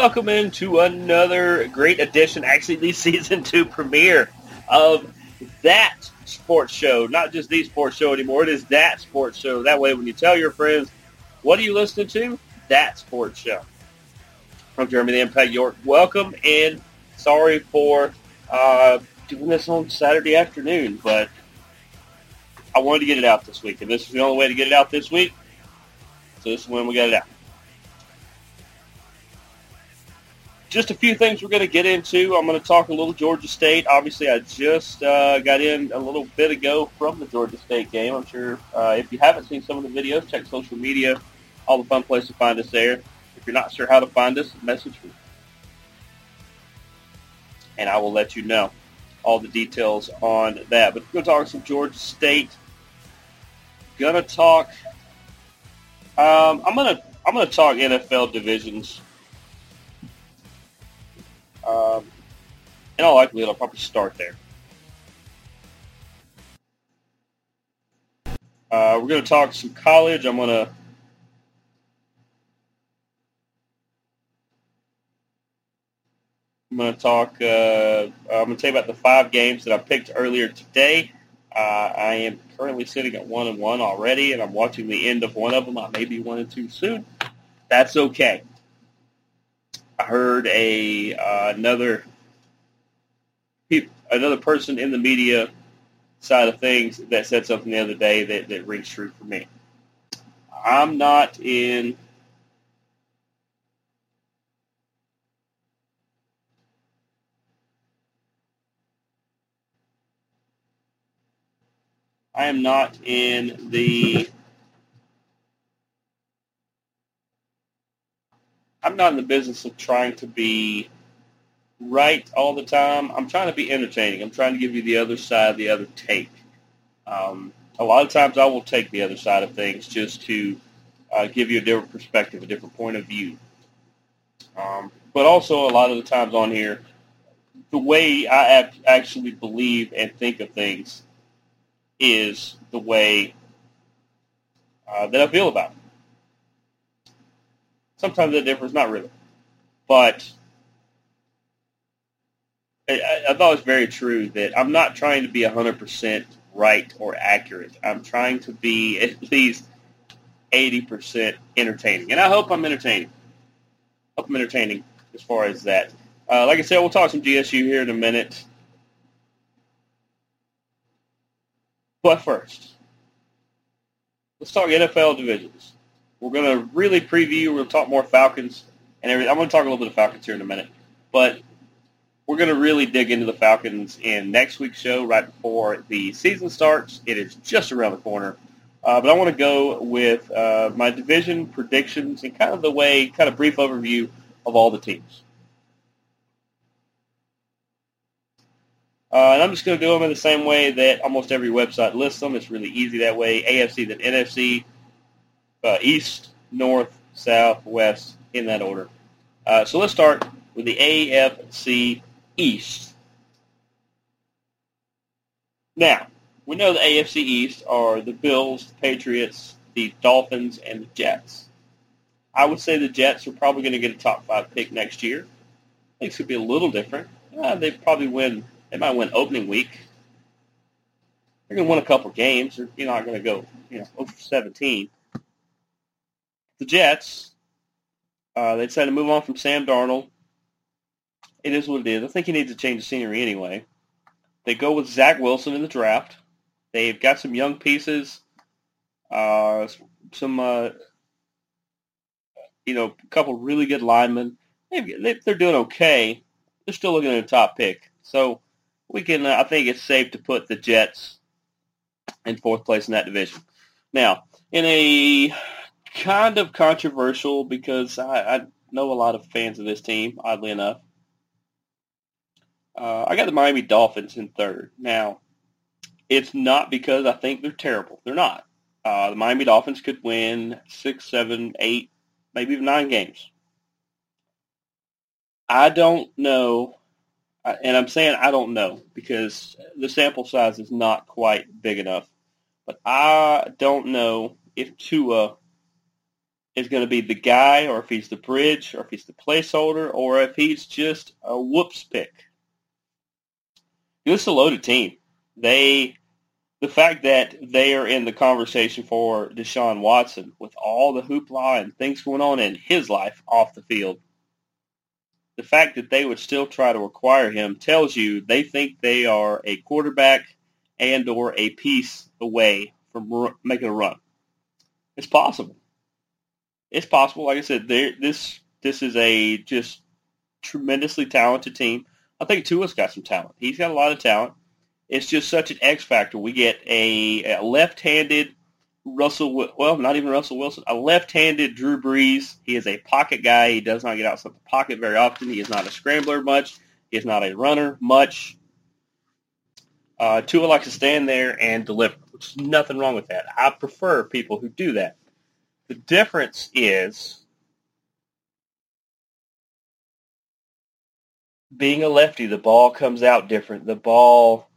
Welcome into another great edition, actually the season two premiere of that sports show. Not just the sports show anymore, it is that sports show. That way when you tell your friends, what are you listening to? That sports show. I'm Jeremy the Impact York. Welcome and sorry for uh, doing this on Saturday afternoon, but I wanted to get it out this week, and this is the only way to get it out this week. So this is when we got it out. Just a few things we're going to get into. I'm going to talk a little Georgia State. Obviously, I just uh, got in a little bit ago from the Georgia State game. I'm sure uh, if you haven't seen some of the videos, check social media. All the fun place to find us there. If you're not sure how to find us, message me. And I will let you know all the details on that. But we're going to talk some Georgia State. Going to talk. Um, I'm to I'm going to talk NFL divisions in all likelihood, I'll probably start there. Uh, we're going to talk some college. I'm going to I'm going to talk. Uh, I'm going to tell you about the five games that I picked earlier today. Uh, I am currently sitting at one and one already, and I'm watching the end of one of them. I may be one and two soon. That's okay. I heard a uh, another another person in the media side of things that said something the other day that, that rings true for me. I'm not in I am not in the I'm not in the business of trying to be right all the time. I'm trying to be entertaining. I'm trying to give you the other side, the other take. Um, a lot of times I will take the other side of things just to uh, give you a different perspective, a different point of view. Um, but also a lot of the times on here, the way I actually believe and think of things is the way uh, that I feel about it. Sometimes that differs, not really. But I, I thought it was very true that I'm not trying to be 100% right or accurate. I'm trying to be at least 80% entertaining. And I hope I'm entertaining. I hope I'm entertaining as far as that. Uh, like I said, we'll talk some GSU here in a minute. But first, let's talk NFL divisions. We're going to really preview. To talk more Falcons and. I'm going to talk a little bit of Falcons here in a minute. But we're going to really dig into the Falcons in next week's show right before the season starts. It is just around the corner. Uh, but I want to go with uh, my division predictions and kind of the way, kind of brief overview of all the teams. Uh, and I'm just going to do them in the same way that almost every website lists them. It's really easy that way. AFC, then NFC, uh, East, North, South, West, in that order. Uh, so let's start with the AFC East. Now, we know the AFC East are the Bills, the Patriots, the Dolphins, and the Jets. I would say the Jets are probably going to get a top five pick next year. Things could be a little different. Uh, they probably win. They might win opening week. They're going to win a couple games. They're you're not going to go, you know, over 17 the Jets, uh, they decided to move on from Sam Darnold. It is what it is. I think he needs to change the scenery anyway. They go with Zach Wilson in the draft. They've got some young pieces, uh, some, uh, you know, a couple really good linemen. they've, they're doing okay. They're still looking at a top pick. So we can, uh, I think it's safe to put the Jets in fourth place in that division. Now, in a kind of controversial because I, I know a lot of fans of this team, oddly enough. Uh, I got the Miami Dolphins in third. Now, it's not because I think they're terrible. They're not. Uh, the Miami Dolphins could win six, seven, eight, maybe even nine games. I don't know, and I'm saying I don't know because the sample size is not quite big enough. But I don't know if Tua is going to be the guy, or if he's the bridge, or if he's the placeholder, or if he's just a whoops pick. This is a loaded team. They, the fact that they are in the conversation for Deshaun Watson with all the hoopla and things going on in his life off the field, the fact that they would still try to acquire him tells you they think they are a quarterback and or a piece away from making a run. It's possible it's possible. Like I said, this this is a just tremendously talented team. I think Tua's got some talent. He's got a lot of talent. It's just such an X factor. We get a, a left-handed Russell, well, not even Russell Wilson, a left-handed Drew Brees. He is a pocket guy. He does not get outside the pocket very often. He is not a scrambler much. He is not a runner much. Uh, Tua likes to stand there and deliver, is nothing wrong with that. I prefer people who do that. The difference is being a lefty, the ball comes out different. The ball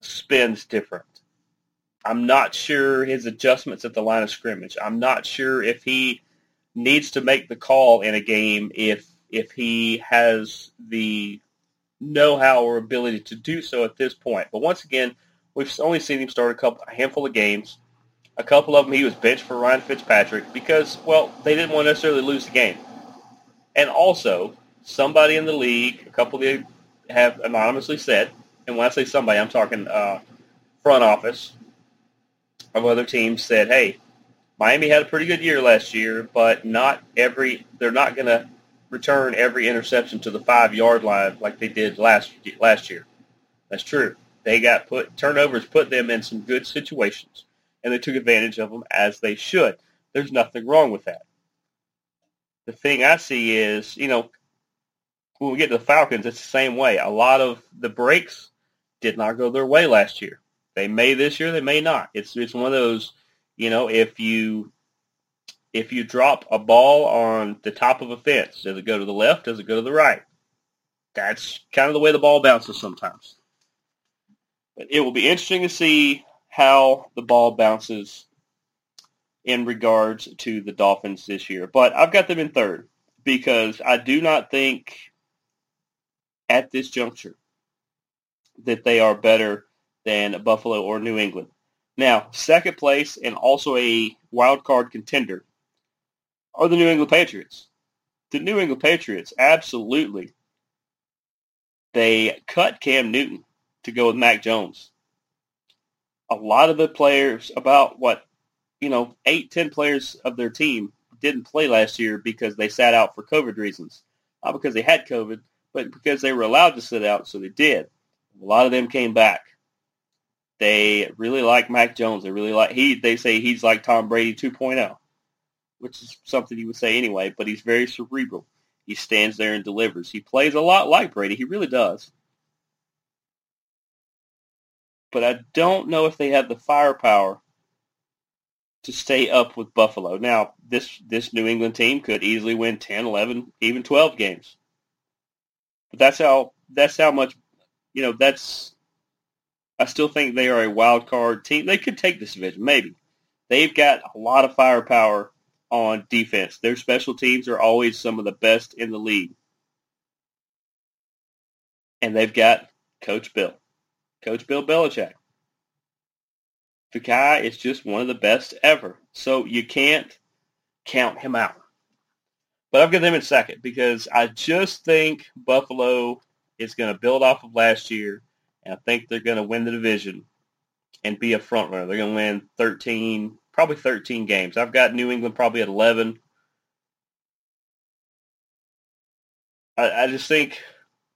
spins different. I'm not sure his adjustments at the line of scrimmage. I'm not sure if he needs to make the call in a game if if he has the know-how or ability to do so at this point. But once again, we've only seen him start a couple a handful of games. A couple of them he was benched for Ryan Fitzpatrick because, well, they didn't want to necessarily lose the game. And also, somebody in the league, a couple of you have anonymously said, and when I say somebody, I'm talking uh, front office of other teams said, hey, Miami had a pretty good year last year, but not every they're not going to return every interception to the five yard line like they did last last year. That's true. They got put turnovers put them in some good situations and they took advantage of them as they should. There's nothing wrong with that. The thing I see is, you know, when we get to the Falcons, it's the same way. A lot of the breaks did not go their way last year. They may this year, they may not. It's it's one of those, you know, if you if you drop a ball on the top of a fence, does it go to the left? Does it go to the right? That's kind of the way the ball bounces sometimes. But it will be interesting to see how the ball bounces in regards to the Dolphins this year. But I've got them in third because I do not think at this juncture that they are better than Buffalo or New England. Now, second place and also a wild card contender are the New England Patriots. The New England Patriots, absolutely. They cut Cam Newton to go with Mac Jones a lot of the players, about what, you know, eight, ten players of their team didn't play last year because they sat out for COVID reasons. Not because they had COVID, but because they were allowed to sit out, so they did. A lot of them came back. They really like Mac Jones. They really like he. They say he's like Tom Brady 2.0, which is something you would say anyway. But he's very cerebral. He stands there and delivers. He plays a lot like Brady. He really does but I don't know if they have the firepower to stay up with Buffalo. Now, this this New England team could easily win 10, 11, even 12 games. But that's how that's how much you know, that's I still think they are a wild card team. They could take this division, maybe. They've got a lot of firepower on defense. Their special teams are always some of the best in the league. And they've got Coach Bill. Coach Bill Belichick. The guy is just one of the best ever. So you can't count him out. But I've got them in second because I just think Buffalo is going to build off of last year, and I think they're going to win the division and be a front runner. They're going to win 13, probably 13 games. I've got New England probably at 11. I, I just think,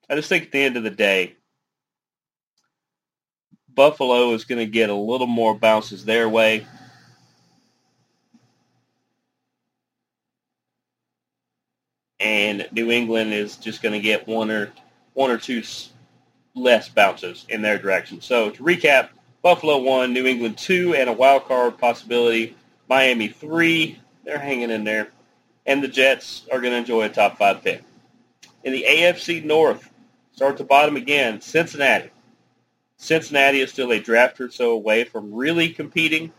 I just think at the end of the day, Buffalo is going to get a little more bounces their way. And New England is just going to get one or one or two less bounces in their direction. So to recap, Buffalo one, New England two, and a wild card possibility. Miami three, they're hanging in there, and the Jets are going to enjoy a top five pick. In the AFC North, start to bottom again. Cincinnati. Cincinnati is still a draft or so away from really competing.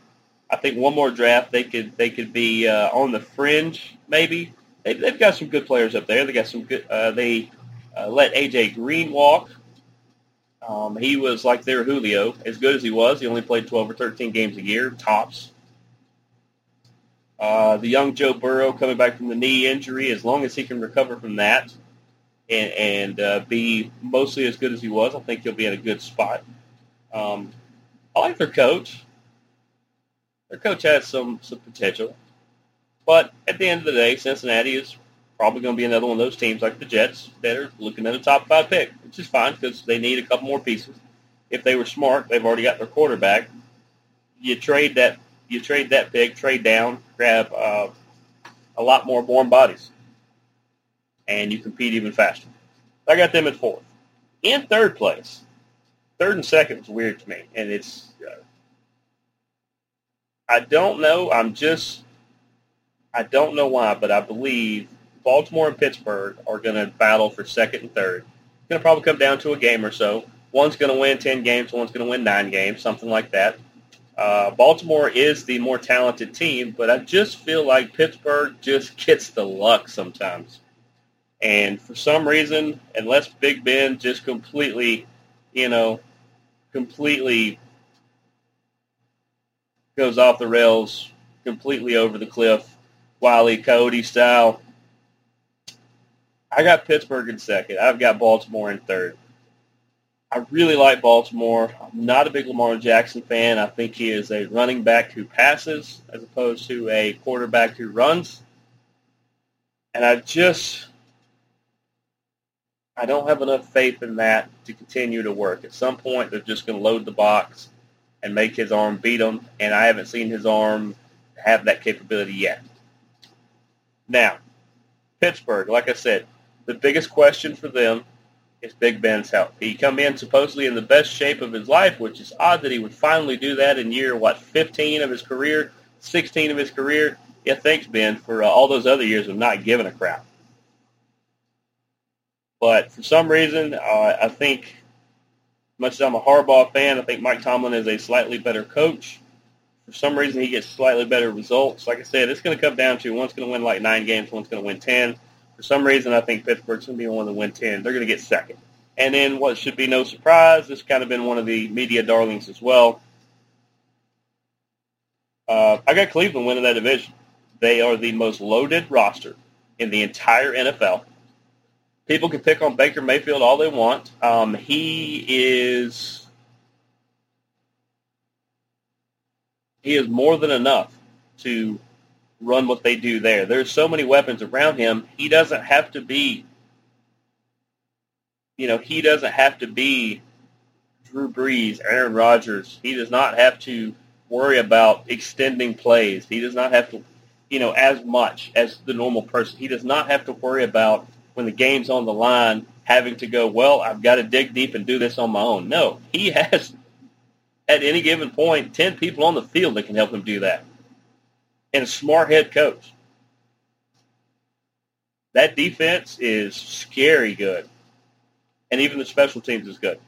I think one more draft they could they could be uh, on the fringe maybe. They, have got some good players up there. They got some good. Uh, they uh, let AJ Green walk. Um, he was like their Julio, as good as he was. He only played 12 or 13 games a year, tops. Uh, the young Joe Burrow coming back from the knee injury, as long as he can recover from that and, and uh, be mostly as good as he was, I think he'll be in a good spot. Um, I like their coach. Their coach has some, some potential. But at the end of the day, Cincinnati is probably going to be another one of those teams like the Jets that are looking at a top five pick, which is fine because they need a couple more pieces. If they were smart, they've already got their quarterback. You trade that, you trade that pick, trade down, grab uh, a lot more warm bodies, and you compete even faster. I got them at fourth. In third place, third and second was weird to me, and it's. Uh, I don't know. I'm just. I don't know why, but I believe Baltimore and Pittsburgh are going to battle for second and third. It's going to probably come down to a game or so. One's going to win 10 games, one's going to win 9 games, something like that. Uh, Baltimore is the more talented team, but I just feel like Pittsburgh just gets the luck sometimes. And for some reason, unless Big Ben just completely, you know, completely goes off the rails, completely over the cliff, Wiley Coyote style, I got Pittsburgh in second. I've got Baltimore in third. I really like Baltimore. I'm not a big Lamar Jackson fan. I think he is a running back who passes as opposed to a quarterback who runs. And I just I don't have enough faith in that to continue to work. At some point, they're just going to load the box and make his arm beat him, and I haven't seen his arm have that capability yet. Now, Pittsburgh, like I said, the biggest question for them is Big Ben's health. He come in supposedly in the best shape of his life, which is odd that he would finally do that in year, what, 15 of his career, 16 of his career. Yeah, thanks, Ben, for uh, all those other years of not giving a crap. But for some reason, uh, I think, much as I'm a Harbaugh fan, I think Mike Tomlin is a slightly better coach. For some reason, he gets slightly better results. Like I said, it's going to come down to one's going to win like nine games, one's going to win 10. For some reason, I think Pittsburgh's going to be one to win 10. They're going to get second. And then what should be no surprise, this kind of been one of the media darlings as well. Uh, I got Cleveland winning that division. They are the most loaded roster in the entire NFL. People can pick on Baker Mayfield all they want. Um, he is he is more than enough to run what they do there. There's so many weapons around him. He doesn't have to be, you know, he doesn't have to be Drew Brees, Aaron Rodgers. He does not have to worry about extending plays. He does not have to, you know, as much as the normal person. He does not have to worry about when the game's on the line having to go, well, I've got to dig deep and do this on my own. No, he has at any given point 10 people on the field that can help him do that and a smart head coach. That defense is scary good. And even the special teams is good.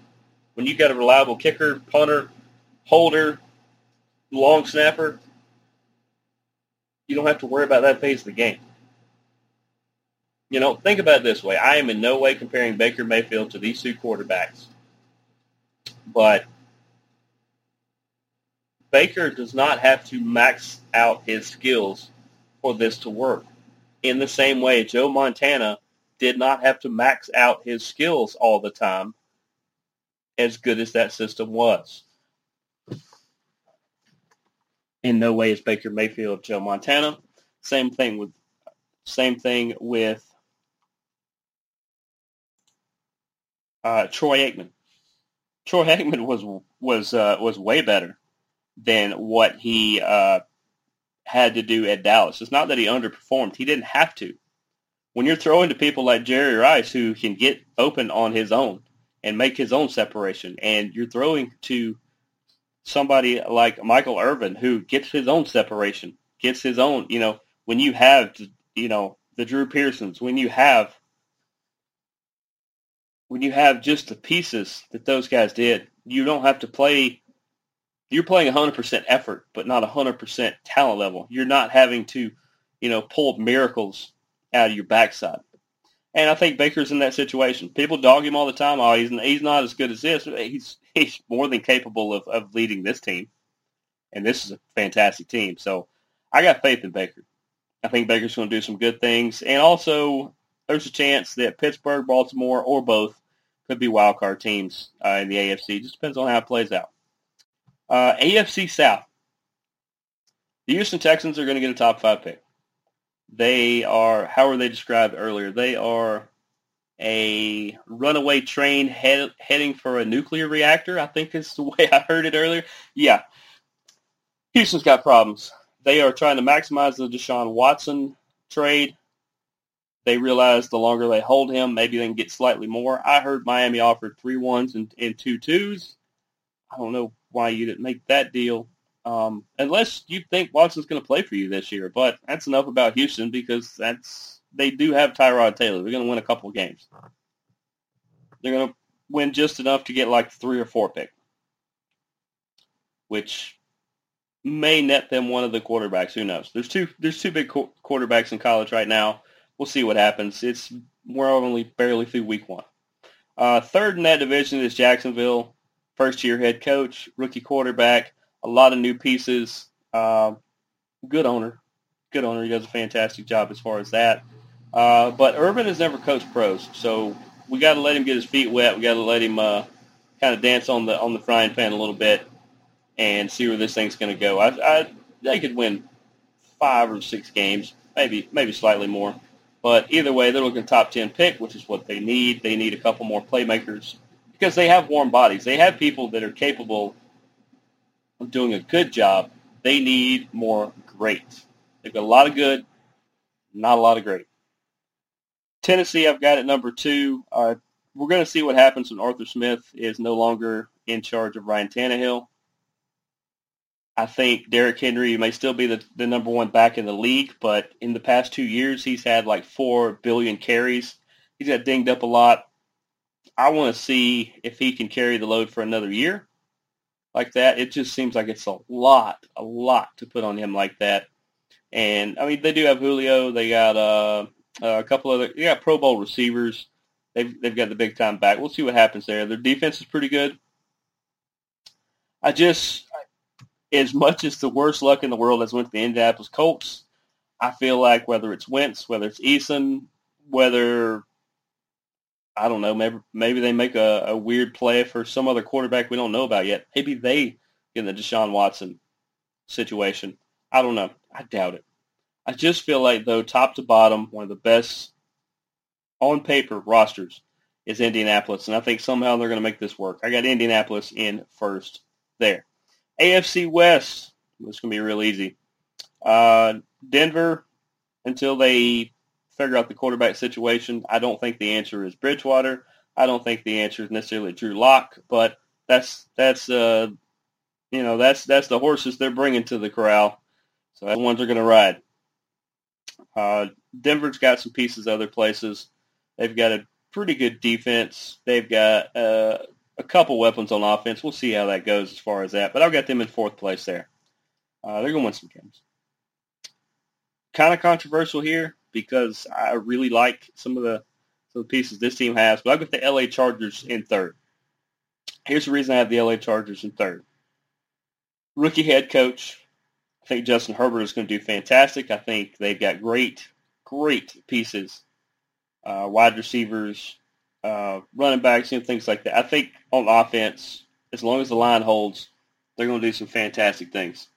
When you've got a reliable kicker, punter, holder, long snapper, you don't have to worry about that phase of the game. You know, think about it this way. I am in no way comparing Baker Mayfield to these two quarterbacks. But Baker does not have to max out his skills for this to work. In the same way, Joe Montana did not have to max out his skills all the time as good as that system was. In no way is Baker Mayfield Joe Montana. Same thing with same thing with Uh, Troy Aikman. Troy Aikman was was uh, was way better than what he uh, had to do at Dallas. It's not that he underperformed; he didn't have to. When you're throwing to people like Jerry Rice, who can get open on his own and make his own separation, and you're throwing to somebody like Michael Irvin, who gets his own separation, gets his own. You know, when you have, you know, the Drew Pearsons, when you have when you have just the pieces that those guys did, you don't have to play. You're playing 100% effort, but not 100% talent level. You're not having to, you know, pull miracles out of your backside. And I think Baker's in that situation. People dog him all the time. Oh, he's he's not as good as this. He's he's more than capable of, of leading this team, and this is a fantastic team. So I got faith in Baker. I think Baker's going to do some good things, and also there's a chance that Pittsburgh, Baltimore, or both could be wild card teams uh, in the AFC. Just depends on how it plays out. Uh, AFC South. The Houston Texans are going to get a top five pick. They are, how were they described earlier? They are a runaway train head, heading for a nuclear reactor, I think is the way I heard it earlier. Yeah. Houston's got problems. They are trying to maximize the Deshaun Watson trade. They realize the longer they hold him, maybe they can get slightly more. I heard Miami offered three ones and, and two twos. I don't know why you didn't make that deal, um, unless you think Watson's going to play for you this year. But that's enough about Houston because that's they do have Tyrod Taylor. They're going to win a couple of games. They're going to win just enough to get like three or four pick, which may net them one of the quarterbacks. Who knows? There's two. There's two big qu- quarterbacks in college right now we'll see what happens. It's we're only barely through week one. Uh, third in that division is Jacksonville, first year head coach, rookie quarterback, a lot of new pieces. Uh, good owner, good owner. He does a fantastic job as far as that. Uh, but Urban has never coached pros, so we got to let him get his feet wet. We got to let him uh, kind of dance on the on the frying pan a little bit and see where this thing's going to go. I, I they could win five or six games, maybe maybe slightly more. But either way, they're looking top 10 pick, which is what they need. They need a couple more playmakers because they have warm bodies. They have people that are capable of doing a good job. They need more great. They've got a lot of good, not a lot of great. Tennessee, I've got at number two. Uh, we're going to see what happens when Arthur Smith is no longer in charge of Ryan Tannehill. I think Derrick Henry may still be the, the number one back in the league, but in the past two years, he's had like four billion carries. He's got dinged up a lot. I want to see if he can carry the load for another year like that. It just seems like it's a lot, a lot to put on him like that. And I mean, they do have Julio. They got uh, a couple other. They got Pro Bowl receivers. They've they've got the big time back. We'll see what happens there. Their defense is pretty good. I just as much as the worst luck in the world has went to the Indianapolis Colts, I feel like whether it's Wentz, whether it's Eason, whether I don't know, maybe maybe they make a, a weird play for some other quarterback we don't know about yet. Maybe they get in the Deshaun Watson situation. I don't know. I doubt it. I just feel like though top to bottom, one of the best on paper rosters is Indianapolis, and I think somehow they're going to make this work. I got Indianapolis in first there. AFC West. This going to be real easy. Uh, Denver, until they figure out the quarterback situation, I don't think the answer is Bridgewater. I don't think the answer is necessarily Drew Lock, but that's that's uh, you know that's that's the horses they're bringing to the corral. So that's the ones they're going to ride. Uh, Denver's got some pieces other places. They've got a pretty good defense. They've got uh, a couple weapons on offense. We'll see how that goes as far as that. But I've got them in fourth place there. Uh, they're going to win some games. Kind of controversial here because I really like some of the some of the pieces this team has. But I've got the LA Chargers in third. Here's the reason I have the LA Chargers in third. Rookie head coach. I think Justin Herbert is going to do fantastic. I think they've got great, great pieces. Uh, wide receivers, uh, running backs and things like that. I think on offense, as long as the line holds, they're going to do some fantastic things.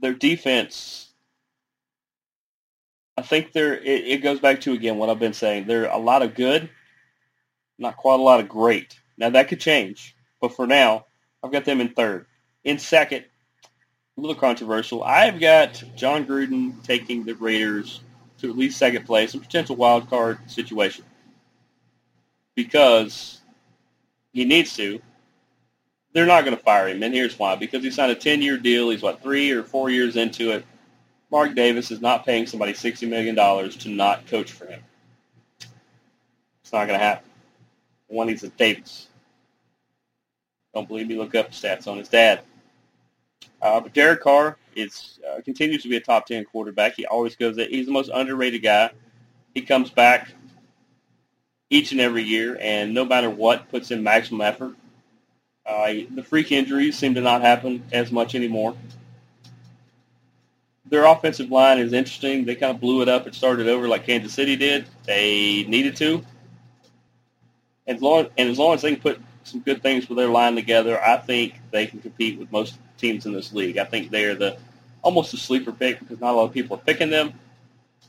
Their defense, I think they're. It, it goes back to again what I've been saying. They're a lot of good, Not quite a lot of great. Now that could change, but for now, I've got them in third. In second, a little controversial. I've got Jon Gruden taking the Raiders to at least second place, a potential wild card situation, because he needs to. They're not going to fire him, and here's why: because he signed a 10-year deal. He's what three or four years into it. Mark Davis is not paying somebody $60 million to not coach for him. It's not going to happen. One, he's a Davis. Don't believe me? Look up stats on his dad. Uh, but Derek Carr is uh, continues to be a top ten quarterback. He always goes. There. He's the most underrated guy. He comes back each and every year, and no matter what, puts in maximum effort. Uh, the freak injuries seem to not happen as much anymore their offensive line is interesting. They kind of blew it up and started over like Kansas City did. They needed to. And as long, and as long as they can put some good things with their line together, I think they can compete with most teams in this league. I think they're the almost a sleeper pick because not a lot of people are picking them.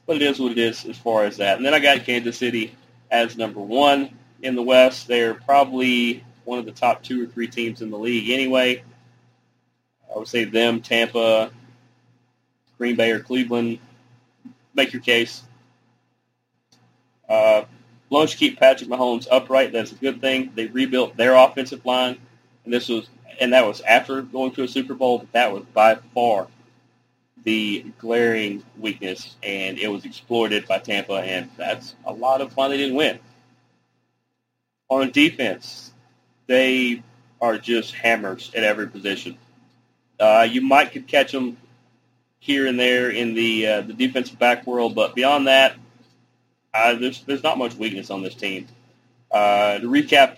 But it is what it is as far as that. And then I got Kansas City as number one in the West. They're probably one of the top two or three teams in the league anyway. I would say them, Tampa, Green Bay or Cleveland, make your case. Uh, you keep Patrick Mahomes upright, that's a good thing. They rebuilt their offensive line, and this was and that was after going to a Super Bowl. But that was by far the glaring weakness, and it was exploited by Tampa, and that's a lot of why they didn't win. On defense, they are just hammers at every position. Uh, you might could catch them here and there in the uh, the defensive back world, but beyond that, uh, there's there's not much weakness on this team. Uh, to recap,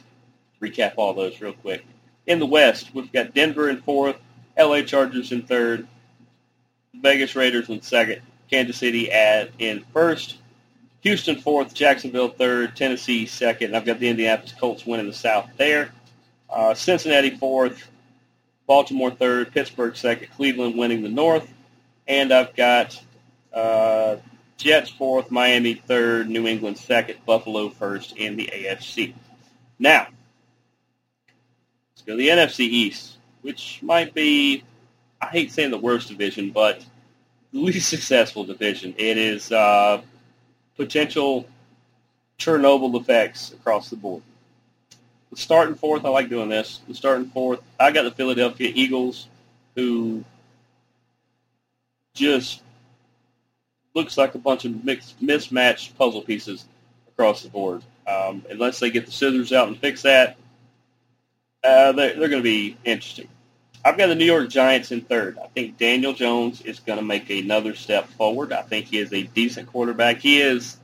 recap all those real quick. In the West, we've got Denver in fourth, L.A. Chargers in third, Vegas Raiders in second, Kansas City at in first, Houston fourth, Jacksonville third, Tennessee second. I've got the Indianapolis Colts winning the South there. Uh, Cincinnati fourth, Baltimore third, Pittsburgh second, Cleveland winning the North, and I've got uh, Jets fourth, Miami third, New England second, Buffalo first in the AFC. Now, let's go to the NFC East, which might be, I hate saying the worst division, but the least successful division. It is uh, potential Chernobyl effects across the board. Starting fourth, I like doing this. The starting fourth, I got the Philadelphia Eagles, who just looks like a bunch of mixed, mismatched puzzle pieces across the board. Um, unless they get the scissors out and fix that, uh, they're, they're going to be interesting. I've got the New York Giants in third. I think Daniel Jones is going to make another step forward. I think he is a decent quarterback. He is.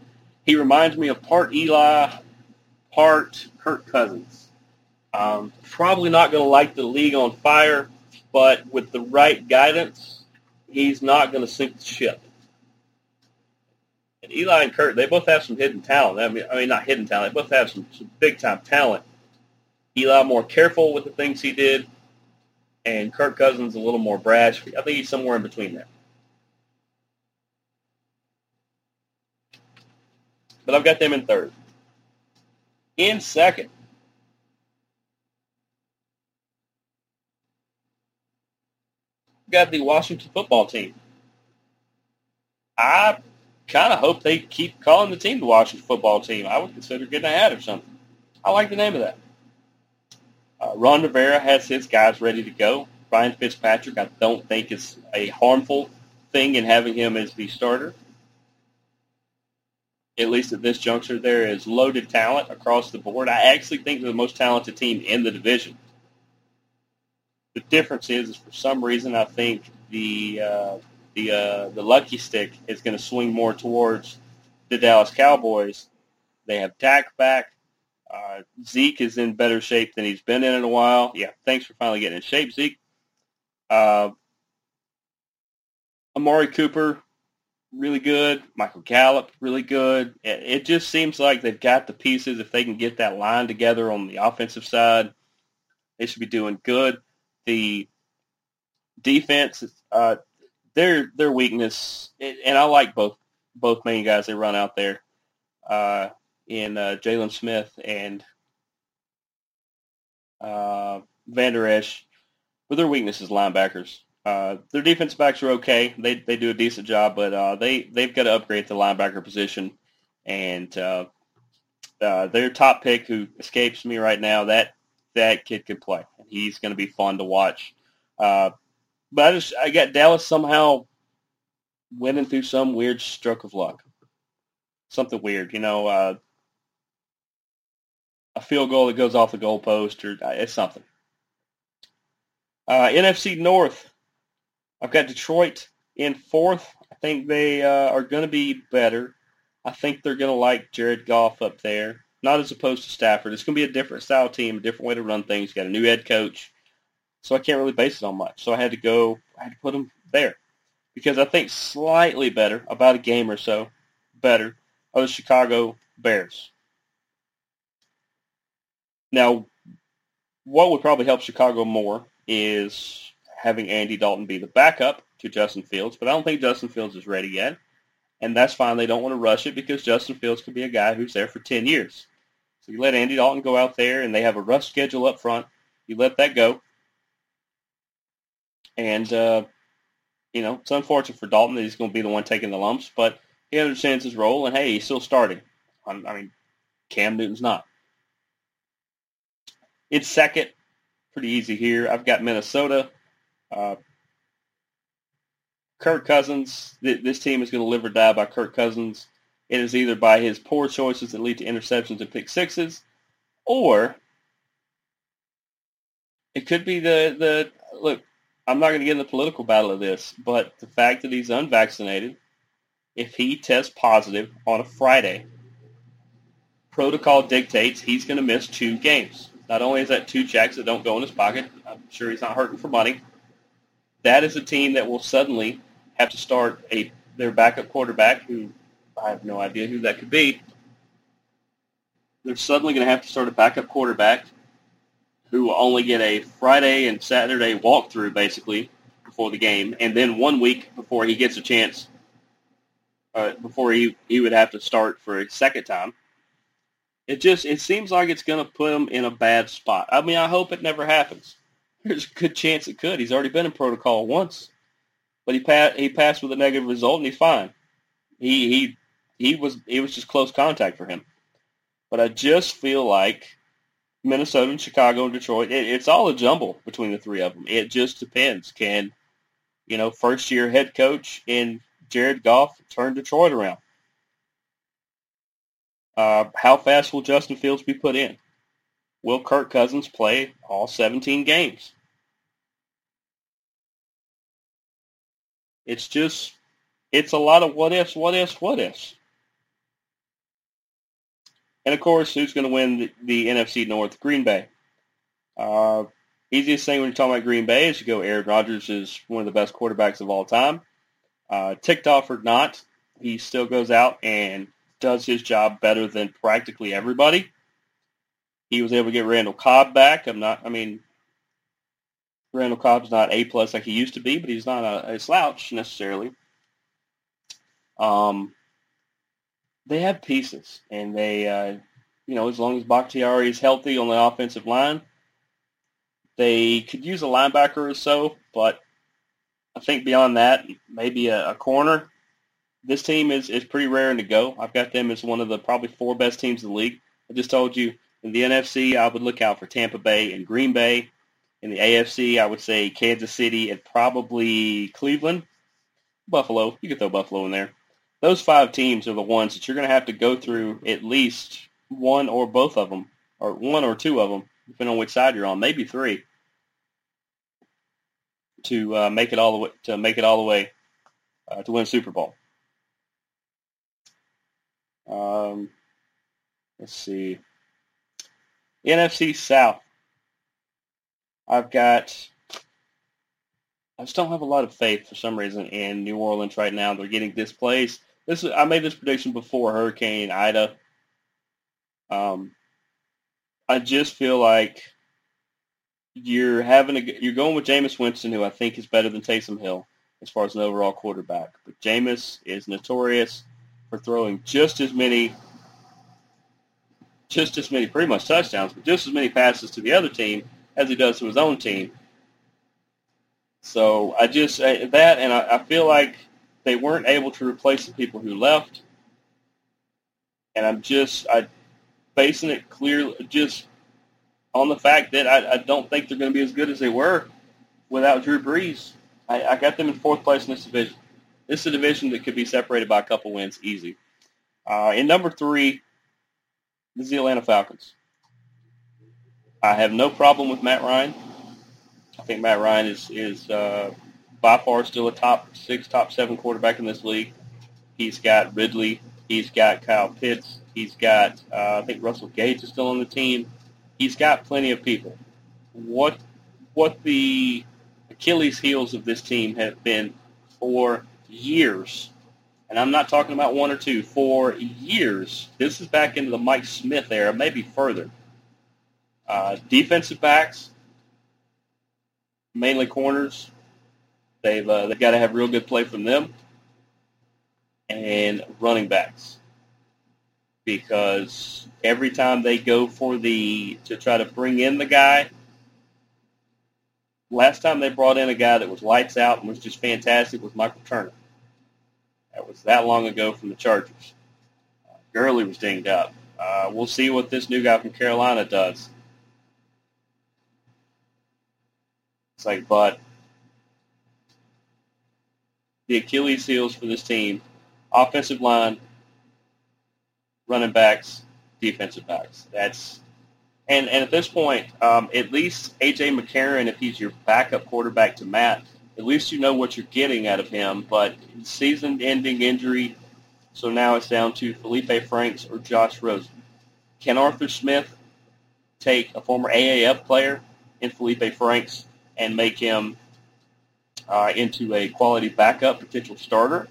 He reminds me of part Eli, part Kirk Cousins. Um, probably not going to light the league on fire, but with the right guidance, he's not going to sink the ship. And Eli and Kurt, they both have some hidden talent. I mean, I mean not hidden talent. They both have some, some big time talent. Eli more careful with the things he did, and Kirk Cousins a little more brash. I think he's somewhere in between there. But I've got them in third. In second, got the Washington football team. I kind of hope they keep calling the team the Washington football team. I would consider getting a hat or something. I like the name of that. Uh, Ron Rivera has his guys ready to go. Ryan Fitzpatrick, I don't think is a harmful thing in having him as the starter. At least at this juncture, there is loaded talent across the board. I actually think they're the most talented team in the division. The difference is, is for some reason, I think the uh, the uh, the lucky stick is going to swing more towards the Dallas Cowboys. They have Dak back. Uh, Zeke is in better shape than he's been in in a while. Yeah, thanks for finally getting in shape, Zeke. Uh, Amari Cooper, really good. Michael Gallup, really good. It, it just seems like they've got the pieces. If they can get that line together on the offensive side, they should be doing good the defense, uh, their their weakness, and I like both both main guys they run out there uh, in uh, Jaylon Smith and uh, Vander Esch, but their weakness is linebackers. Uh, their defense backs are okay. They they do a decent job, but uh, they they've got to upgrade the linebacker position. And uh, uh, their top pick, who escapes me right now, that that kid could play. and He's going to be fun to watch. Uh, but I just I got Dallas somehow winning through some weird stroke of luck. Something weird, you know, uh, a field goal that goes off the goalpost, or uh, it's something. Uh, NFC North, I've got Detroit in fourth. I think they uh, are going to be better. I think they're going to like Jared Goff up there, not as opposed to Stafford. It's going to be a different style team, a different way to run things. Got a new head coach, so I can't really base it on much. So I had to go. I had to put them there because I think slightly better, about a game or so better, are the Chicago Bears. Now, what would probably help Chicago more is having Andy Dalton be the backup to Justin Fields, but I don't think Justin Fields is ready yet. And that's fine. They don't want to rush it because Justin Fields could be a guy who's there for 10 years. So you let Andy Dalton go out there and they have a rough schedule up front. You let that go. And, uh, you know, it's unfortunate for Dalton that he's going to be the one taking the lumps, but he understands his role. And, hey, he's still starting. I mean, Cam Newton's not. It's second. Pretty easy here. I've got Minnesota. Uh, Kirk Cousins. Th- this team is going to live or die by Kirk Cousins. It is either by his poor choices that lead to interceptions and pick sixes, or it could be the the look. I'm not going to get in the political battle of this, but the fact that he's unvaccinated, if he tests positive on a Friday, protocol dictates he's going to miss two games. Not only is that two checks that don't go in his pocket, I'm sure he's not hurting for money. That is a team that will suddenly have to start a their backup quarterback, who I have no idea who that could be. They're suddenly going to have to start a backup quarterback who will only get a Friday and Saturday walkthrough, basically, before the game, and then one week before he gets a chance, uh, before he, he would have to start for a second time it just it seems like it's going to put him in a bad spot. I mean, I hope it never happens. There's a good chance it could. He's already been in protocol once, but he passed he passed with a negative result and he's fine. He he he was it was just close contact for him. But I just feel like Minnesota and Chicago and Detroit, it, it's all a jumble between the three of them. It just depends. Can you know first year head coach in Jared Goff turn Detroit around? Uh, how fast will Justin Fields be put in? Will Kirk Cousins play all 17 games? It's just, it's a lot of what ifs, what ifs, what ifs. And of course, who's going to win the, the, NFC North? Green Bay. Uh, easiest thing when you're talking about Green Bay is you go Aaron Rodgers is one of the best quarterbacks of all time. Uh, ticked off or not, he still goes out and does his job better than practically everybody. He was able to get Randall Cobb back. I'm not. I mean, Randall Cobb's not a plus like he used to be, but he's not a, a slouch necessarily. Um, they have pieces, and they, uh, you know, as long as Bakhtiari is healthy on the offensive line, they could use a linebacker or so. But I think beyond that, maybe a, a corner this team is, is pretty raring to go. I've got them as one of the probably four best teams in the league. I just told you in the NFC, I would look out for Tampa Bay and Green Bay. In the AFC, I would say Kansas City and probably Cleveland. Buffalo, you could throw Buffalo in there. Those five teams are the ones that you're going to have to go through at least one or both of them, or one or two of them, depending on which side you're on, maybe three, to uh, make it all the way to make it all the way uh, to win Super Bowl. Um, let's see. NFC South. I've got. I just don't have a lot of faith for some reason in New Orleans right now. They're getting displaced. This I made this prediction before Hurricane Ida. Um, I just feel like you're having a you're going with Jameis Winston, who I think is better than Taysom Hill as far as an overall quarterback. But Jameis is notorious for throwing just as many just as many, pretty much touchdowns, but just as many passes to the other team as he does to his own team. So I just uh, that, and I, I feel like they weren't able to replace the people who left, and I'm just I basing it clearly just on the fact that I, I don't think they're going to be as good as they were without Drew Brees. I, I got them in fourth place in this division. This is a division that could be separated by a couple wins easy. Uh, in number three this is the Atlanta Falcons. I have no problem with Matt Ryan. I think Matt Ryan is is uh, by far still a top six, top seven quarterback in this league. He's got Ridley. He's got Kyle Pitts. He's got uh, I think Russell Gage is still on the team. He's got plenty of people. What what the Achilles heels of this team have been for years, and I'm not talking about one or two, for years. This is back into the Mike Smith era, maybe further. Uh, defensive backs, mainly corners. They've uh, they've got to have real good play from them, and running backs because every time they go for the to try to bring in the guy. Last time they brought in a guy that was lights out and was just fantastic was Michael Turner. That was that long ago from the Chargers. Uh, Gurley was dinged up. Uh, we'll see what this new guy from Carolina does. It's like, but the Achilles heels for this team, offensive line, running backs, defensive backs. That's and and at this point, um, at least AJ McCarron, if he's your backup quarterback to Matt, at least you know what you're getting out of him. But season-ending injury, so now it's down to Felipe Franks or Josh Rosen. Can Arthur Smith take a former AAF player in Felipe Franks and make him uh, into a quality backup potential starter.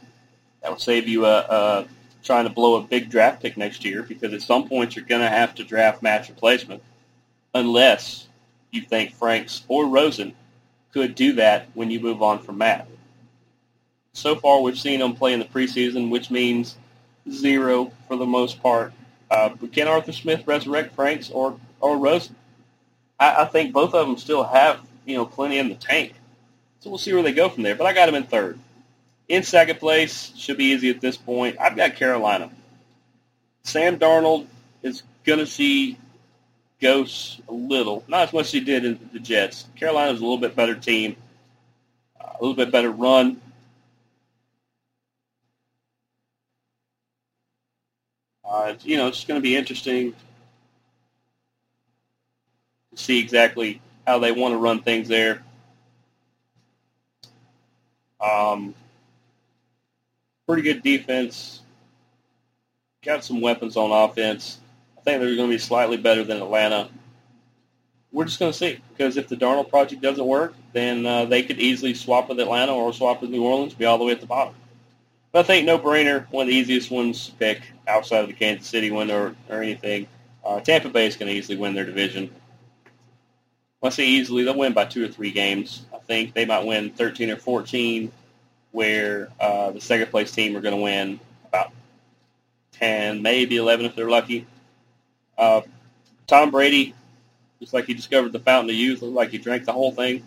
That would save you a, a trying to blow a big draft pick next year because at some point you're going to have to draft Matt's replacement unless you think Franks or Rosen could do that when you move on from Matt. So far, we've seen them play in the preseason, which means zero for the most part. Uh, but can Arthur Smith resurrect Franks or, or Rosen? I, I think both of them still have you know, plenty in the tank. So we'll see where they go from there. But I got them in third. In second place, should be easy at this point. I've got Carolina. Sam Darnold is going to see ghosts a little, not as much as he did in the Jets. Carolina's a little bit better team, uh, a little bit better run. Uh, you know, it's going to be interesting to see exactly how they want to run things there. Um, pretty good defense. Got some weapons on offense. I think they're going to be slightly better than Atlanta. We're just going to see because if the Darnold project doesn't work, then uh, they could easily swap with Atlanta or swap with New Orleans, be all the way at the bottom. But I think no brainer, one of the easiest ones to pick outside of the Kansas City one or, or anything. Uh, Tampa Bay is going to easily win their division. I say easily, they'll win by two or three games. I think they might win 13 or 14, where uh, the second place team are going to win about 10, maybe 11 if they're lucky. Uh, Tom Brady, just like he discovered the fountain of youth, looked like he drank the whole thing.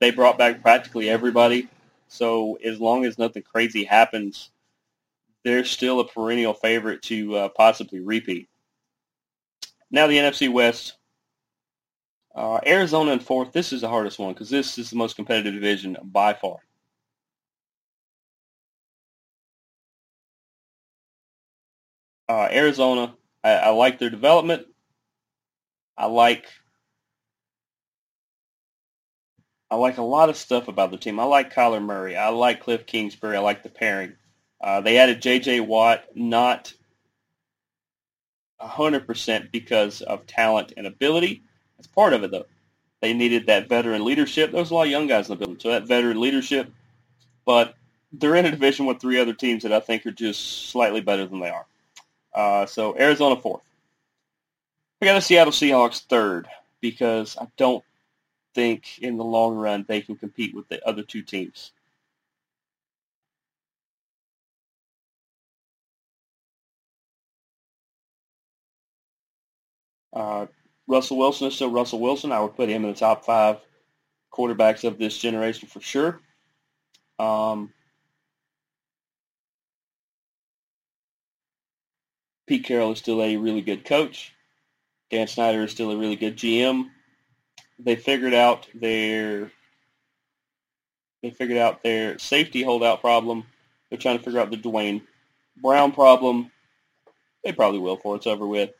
They brought back practically everybody. So as long as nothing crazy happens, they're still a perennial favorite to uh, possibly repeat. Now the NFC West. Uh, Arizona in fourth. This is the hardest one because this is the most competitive division by far. Uh, Arizona, I, I like their development. I like I like a lot of stuff about the team. I like Kyler Murray. I like Cliff Kingsbury. I like the pairing. Uh, they added J.J. Watt, not 100% because of talent and ability, that's part of it, though. They needed that veteran leadership. There was a lot of young guys in the building, so that veteran leadership. But they're in a division with three other teams that I think are just slightly better than they are. Uh, so Arizona fourth. I got the Seattle Seahawks third because I don't think in the long run they can compete with the other two teams. Uh, Russell Wilson is still Russell Wilson. I would put him in the top five quarterbacks of this generation for sure. Um, Pete Carroll is still a really good coach. Dan Snyder is still a really good GM. They figured out their they figured out their safety holdout problem. They're trying to figure out the Duane Brown problem. They probably will for it's over with.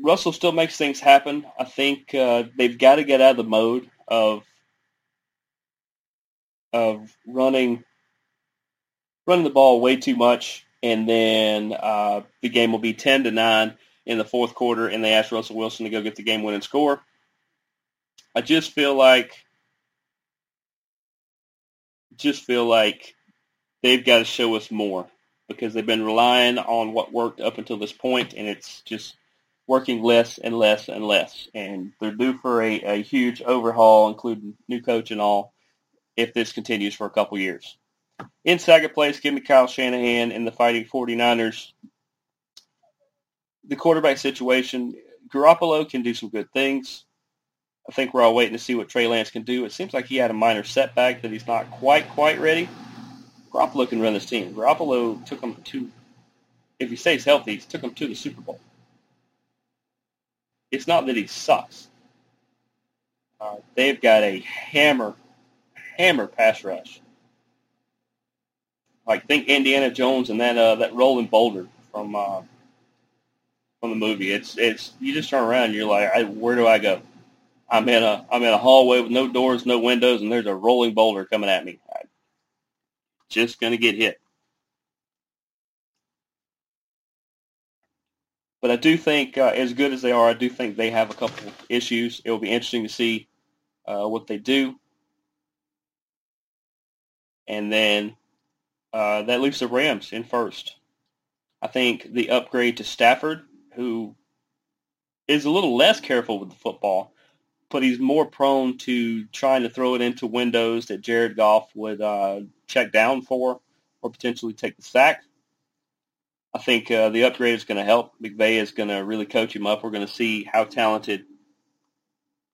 Russell still makes things happen. I think uh, they've got to get out of the mode of of running running the ball way too much, and then uh, the game will be ten to nine in the fourth quarter, and they ask Russell Wilson to go get the game winning score. I just feel like just feel like they've got to show us more because they've been relying on what worked up until this point, and it's just working less and less and less. And they're due for a, a huge overhaul, including new coach and all, if this continues for a couple years. In second place, give me Kyle Shanahan and the Fighting 49ers. The quarterback situation, Garoppolo can do some good things. I think we're all waiting to see what Trey Lance can do. It seems like he had a minor setback that he's not quite, quite ready. Garoppolo can run this team. Garoppolo took him to, if he stays healthy, he took him to the Super Bowl. It's not that he sucks. Uh, they've got a hammer, hammer pass rush. Like think Indiana Jones and that uh, that rolling boulder from uh, from the movie. It's it's you just turn around and you're like, I, where do I go? I'm in a I'm in a hallway with no doors, no windows, and there's a rolling boulder coming at me. I'm just gonna get hit. But I do think, uh, as good as they are, I do think they have a couple issues. It will be interesting to see uh, what they do. And then uh, that leaves the Rams in first. I think the upgrade to Stafford, who is a little less careful with the football, but he's more prone to trying to throw it into windows that Jared Goff would uh, check down for or potentially take the sack. I think uh, the upgrade is going to help. McVay is going to really coach him up. We're going to see how talented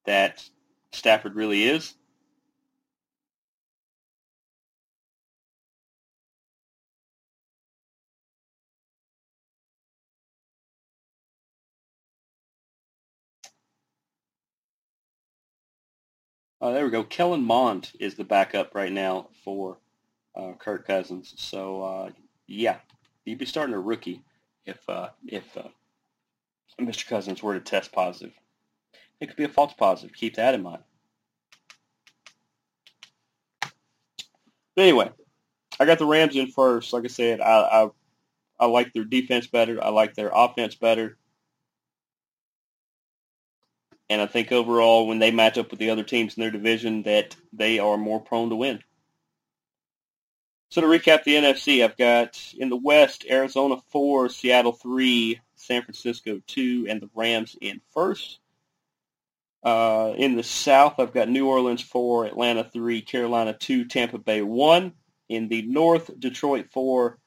that Stafford really is. Uh, there we go. Kellen Mond is the backup right now for uh, Kirk Cousins. So, uh, yeah, you'd be starting a rookie if uh, if uh, Mr. Cousins were to test positive. It could be a false positive. Keep that in mind. But anyway, I got the Rams in first. Like I said, I, I I like their defense better. I like their offense better. And I think overall, when they match up with the other teams in their division, that they are more prone to win. So to recap the NFC, I've got in the West, Arizona 4, Seattle 3, San Francisco 2, and the Rams in first. Uh, in the South, I've got New Orleans 4, Atlanta 3, Carolina 2, Tampa Bay 1. In the North, Detroit 4,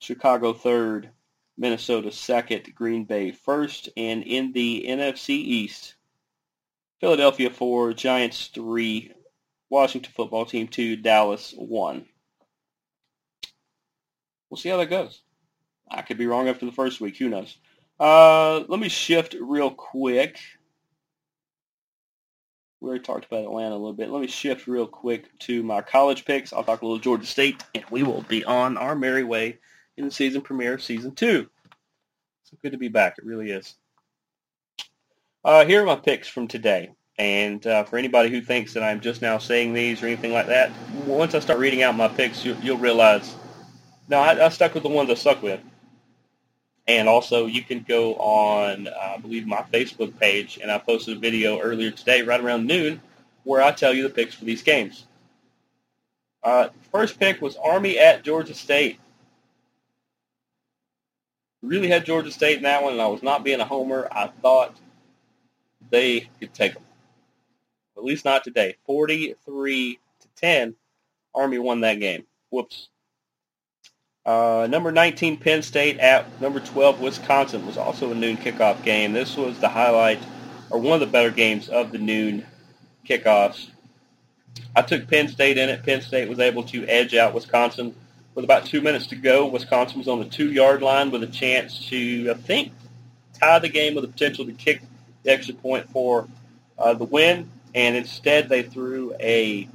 Chicago 3rd, Minnesota 2nd, Green Bay 1st. And in the NFC East, Philadelphia 4, Giants 3, Washington Football Team 2, Dallas 1 we'll see how that goes. I could be wrong after the first week. Who knows? Uh, let me shift real quick. We already talked about Atlanta a little bit. Let me shift real quick to my college picks. I'll talk a little Georgia State, and we will be on our merry way in the season premiere of season two. So good to be back. It really is. Uh, here are my picks from today. And uh, for anybody who thinks that I'm just now saying these or anything like that, once I start reading out my picks, you, will realize no, I, I, stuck with the ones I stuck with. And also, you can go on, I believe, my Facebook page, and I posted a video earlier today, right around noon, where I tell you the picks for these games. Uh, first pick was Army at Georgia State. Really had Georgia State in that one, and I was not being a homer. I thought they could take them. At least not today. 43 to 10, Army won that game. Whoops. Uh, number 19 Penn State at number 12 Wisconsin was also a noon kickoff game. This was the highlight or one of the better games of the noon kickoffs. I took Penn State in it. Penn State was able to edge out Wisconsin with about two minutes to go. Wisconsin was on the two-yard line with a chance to, I think, tie the game with the potential to kick the extra point for uh, the win, and instead they threw a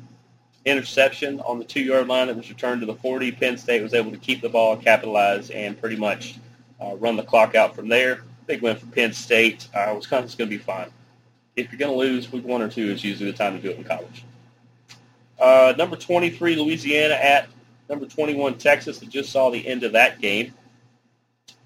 interception on the two-yard line that was returned to the 40. Penn State was able to keep the ball, capitalize, and pretty much uh, run the clock out from there. Big win for Penn State. Uh, Wisconsin's going to be fine. If you're going to lose, week one or two is usually the time to do it in college. Uh, number 23, Louisiana at number 21, Texas. I just saw the end of that game.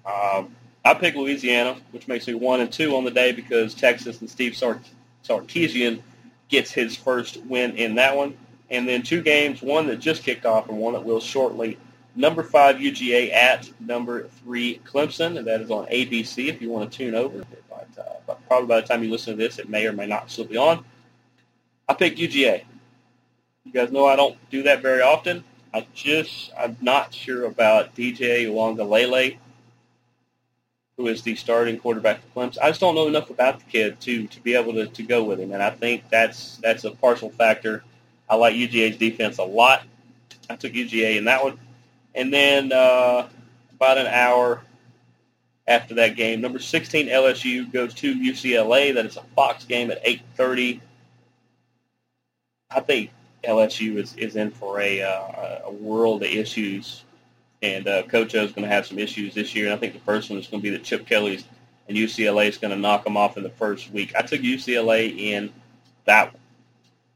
Um, I picked Louisiana, which makes me one and two on the day because Texas and Steve Sarkisian gets his first win in that one. And then two games, one that just kicked off and one that will shortly. Number five UGA at number three Clemson, and that is on ABC if you want to tune over. But, uh, but probably by the time you listen to this, it may or may not still be on. I picked UGA. You guys know I don't do that very often. I just, I'm not sure about DJ Uiagalelei, who is the starting quarterback for Clemson. I just don't know enough about the kid to, to be able to, to go with him, and I think that's that's a partial factor. I like UGA's defense a lot. I took UGA in that one. And then uh, about an hour after that game, number 16 LSU goes to UCLA. That is a Fox game at 8.30. I think LSU is, is in for a, uh, a world of issues. And uh, Coach O is going to have some issues this year. And I think the first one is going to be that Chip Kelly's and UCLA is going to knock them off in the first week. I took UCLA in that one.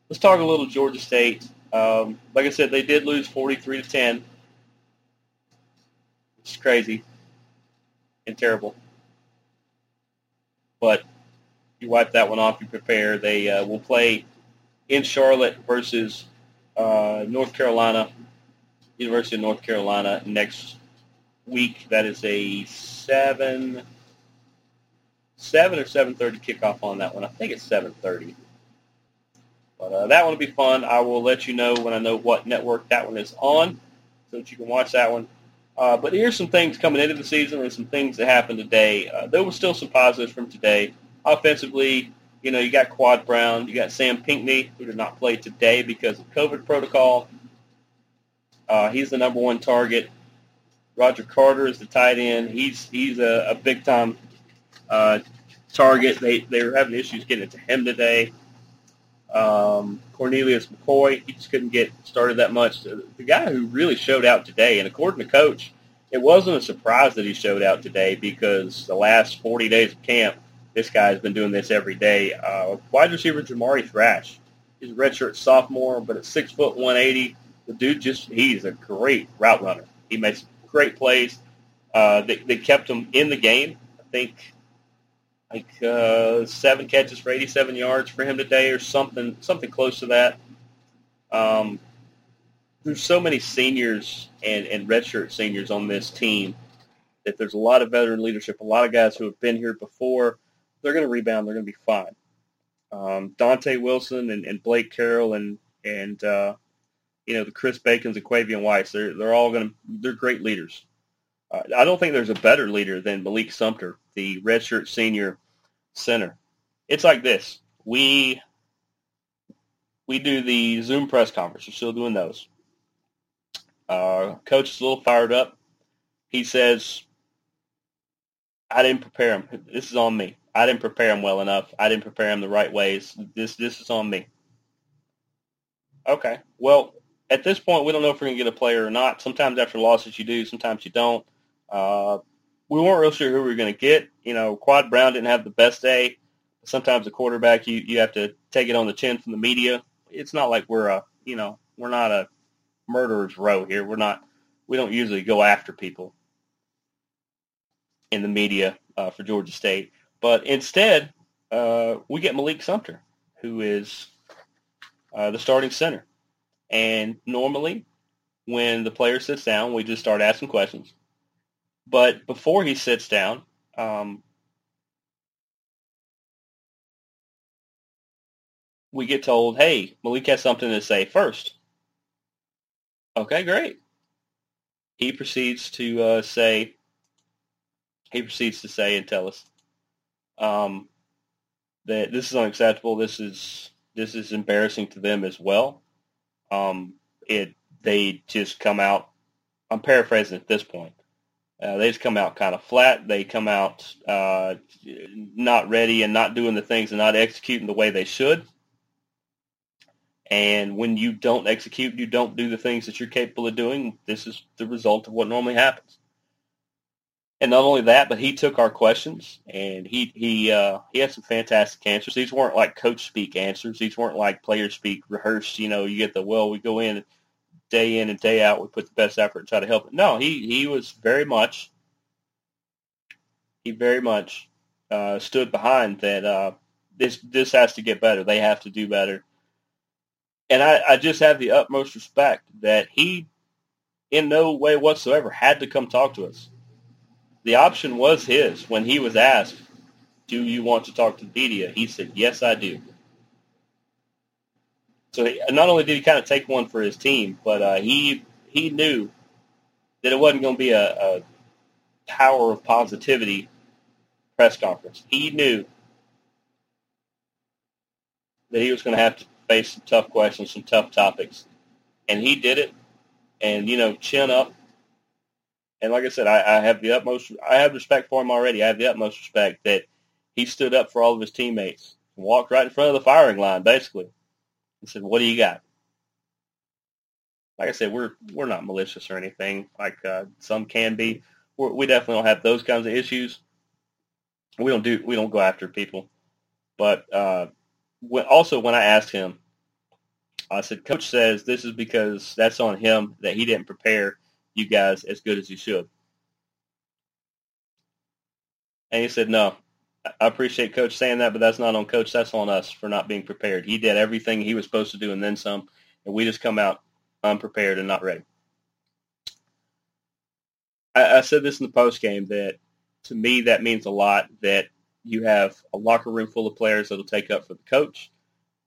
Let's talk a little Georgia State. Um, like I said, they did lose 43 to 10. It's crazy and terrible. But you wipe that one off, you prepare. They uh, will play in Charlotte versus uh, North Carolina, University of North Carolina next week. That is a seven, seven or seven thirty kickoff on that one. I think it's seven thirty. But uh, that one will be fun. I will let you know when I know what network that one is on, so that you can watch that one. Uh, but here's some things coming into the season and some things that happened today. Uh, there was still some positives from today. Offensively, you know, you got Quad Brown, you got Sam Pinckney, who did not play today because of COVID protocol. Uh, he's the number one target. Roger Carter is the tight end. He's he's a, a big time uh, target. They they were having issues getting it to him today. Um, Cornelius McCoy, he just couldn't get started that much. The guy who really showed out today, and according to Coach, it wasn't a surprise that he showed out today because the last 40 days of camp, this guy has been doing this every day. Uh, wide receiver Jamari Thrash. He's a redshirt sophomore, but at six foot 180, the dude just, he's a great route runner. He makes great plays. Uh, they, they kept him in the game. I think like uh, seven catches for 87 yards for him today, or something something close to that. Um, there's so many seniors and, and redshirt seniors on this team that there's a lot of veteran leadership, a lot of guys who have been here before. They're going to rebound. They're going to be fine. Um, Dante Wilson and, and Blake Carroll and and uh, you know the Chris Bacon's and Quavian Weiss. They're they're all going to they're great leaders. I don't think there's a better leader than Malik Sumter, the redshirt senior center. It's like this. We we do the Zoom press conference. We're still doing those. Uh, coach is a little fired up. He says, "I didn't prepare him. This is on me. I didn't prepare him well enough. I didn't prepare him the right ways. This this is on me." Okay. Well, at this point, we don't know if we're going to get a player or not. Sometimes after losses, you do. Sometimes you don't. Uh, we weren't real sure who we were going to get. You know, Quad Brown didn't have the best day. Sometimes a quarterback, you, you have to take it on the chin from the media. It's not like we're a, you know, we're not a murderer's row here. We're not, we don't usually go after people in the media uh, for Georgia State. But instead, uh, we get Malik Sumter, who is uh, the starting center. And normally, when the player sits down, we just start asking questions. But before he sits down, um, we get told, hey, Malik has something to say first. Okay, great. he proceeds to uh, say, he proceeds to say and tell us um, that this is unacceptable. This is this is embarrassing to them as well. Um, it they just come out. I'm paraphrasing at this point. Uh, they just come out kind of flat. They come out uh, not ready and not doing the things and not executing the way they should. And when you don't execute, you don't do the things that you're capable of doing. This is the result of what normally happens. And not only that, but he took our questions and he he uh, he had some fantastic answers. These weren't like coach speak answers. These weren't like player speak rehearsed. You know, you get the well, we go in day in and day out. We put the best effort and try to help it. No, he he was very much he very much uh, stood behind that. Uh, this this has to get better. They have to do better and I, I just have the utmost respect that he, in no way whatsoever, had to come talk to us. The option was his when he was asked, "Do you want to talk to the media?" He said, "Yes, I do." So he, not only did he kind of take one for his team, but uh, he he knew that it wasn't going to be a, a power of positivity press conference. He knew that he was going to have to face some tough questions, some tough topics. And he did it. And, you know, chin up. And like I said, I, I have the utmost, I have respect for him already. I have the utmost respect that he stood up for all of his teammates and walked right in front of the firing line, basically, and said, what do you got? Like I said, we're, we're not malicious or anything like uh, some can be. We're, we definitely don't have those kinds of issues. We don't do, we don't go after people. But uh, when, also when I asked him, I said, Coach says this is because that's on him that he didn't prepare you guys as good as he should. And he said, no, I appreciate Coach saying that, but that's not on Coach. That's on us for not being prepared. He did everything he was supposed to do and then some, and we just come out unprepared and not ready. I, I said this in the post game that to me that means a lot that you have a locker room full of players that'll take up for the coach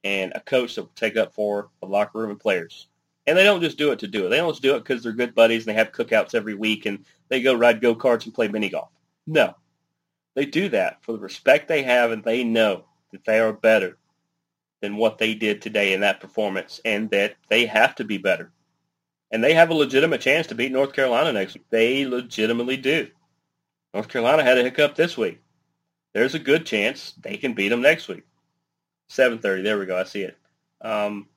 and a coach that will take up for the locker room and players. And they don't just do it to do it. They don't just do it because they're good buddies and they have cookouts every week and they go ride go-karts and play mini golf. No. They do that for the respect they have and they know that they are better than what they did today in that performance and that they have to be better. And they have a legitimate chance to beat North Carolina next week. They legitimately do. North Carolina had a hiccup this week there's a good chance they can beat them next week. 7:30. There we go. I see it. Um,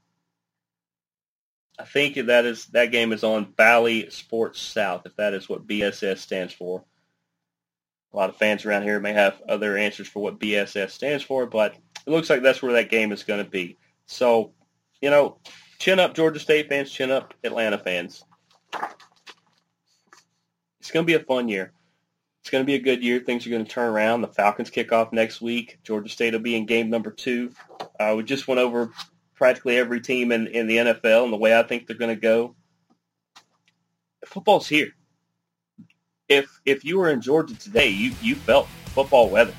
I think that is that game is on Bally Sports South, if that is what BSS stands for. A lot of fans around here may have other answers for what BSS stands for, but it looks like that's where that game is going to be. So, you know, chin up Georgia State fans, chin up Atlanta fans. It's going to be a fun year it's going to be a good year. Things are going to turn around. The Falcons kick off next week. Georgia State will be in game number two. Uh, we just went over practically every team in, in the NFL and the way I think they're going to go. Football's here. If if you were in Georgia today, you, you felt football weather.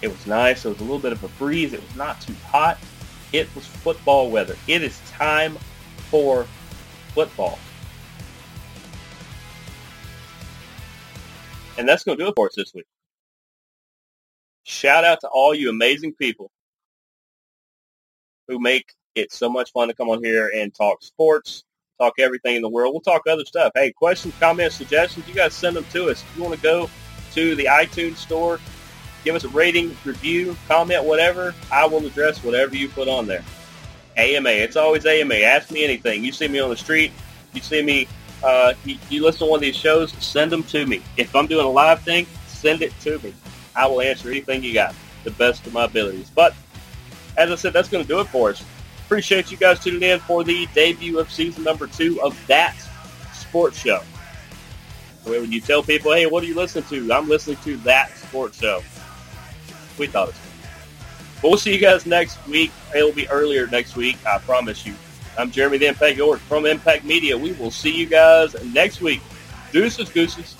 It was nice. It was a little bit of a breeze. It was not too hot. It was football weather. It is time for football. And that's going to do it for us this week. Shout out to all you amazing people who make it so much fun to come on here and talk sports, talk everything in the world. We'll talk other stuff. Hey, questions, comments, suggestions, you guys send them to us. If you want to go to the iTunes store, give us a rating, review, comment, whatever, I will address whatever you put on there. AMA. It's always AMA. Ask me anything. You see me on the street, you see me uh, you, you listen to one of these shows, send them to me. If I'm doing a live thing, send it to me. I will answer anything you got, the best of my abilities. But as I said, that's going to do it for us. Appreciate you guys tuning in for the debut of season number two of that sports show. Where when you tell people, hey, what are you listening to? I'm listening to that sports show. We thought it was But we'll see you guys next week. It'll be earlier next week, I promise you. I'm Jeremy the Impact York from Impact Media. We will see you guys next week. Deuces, gooses.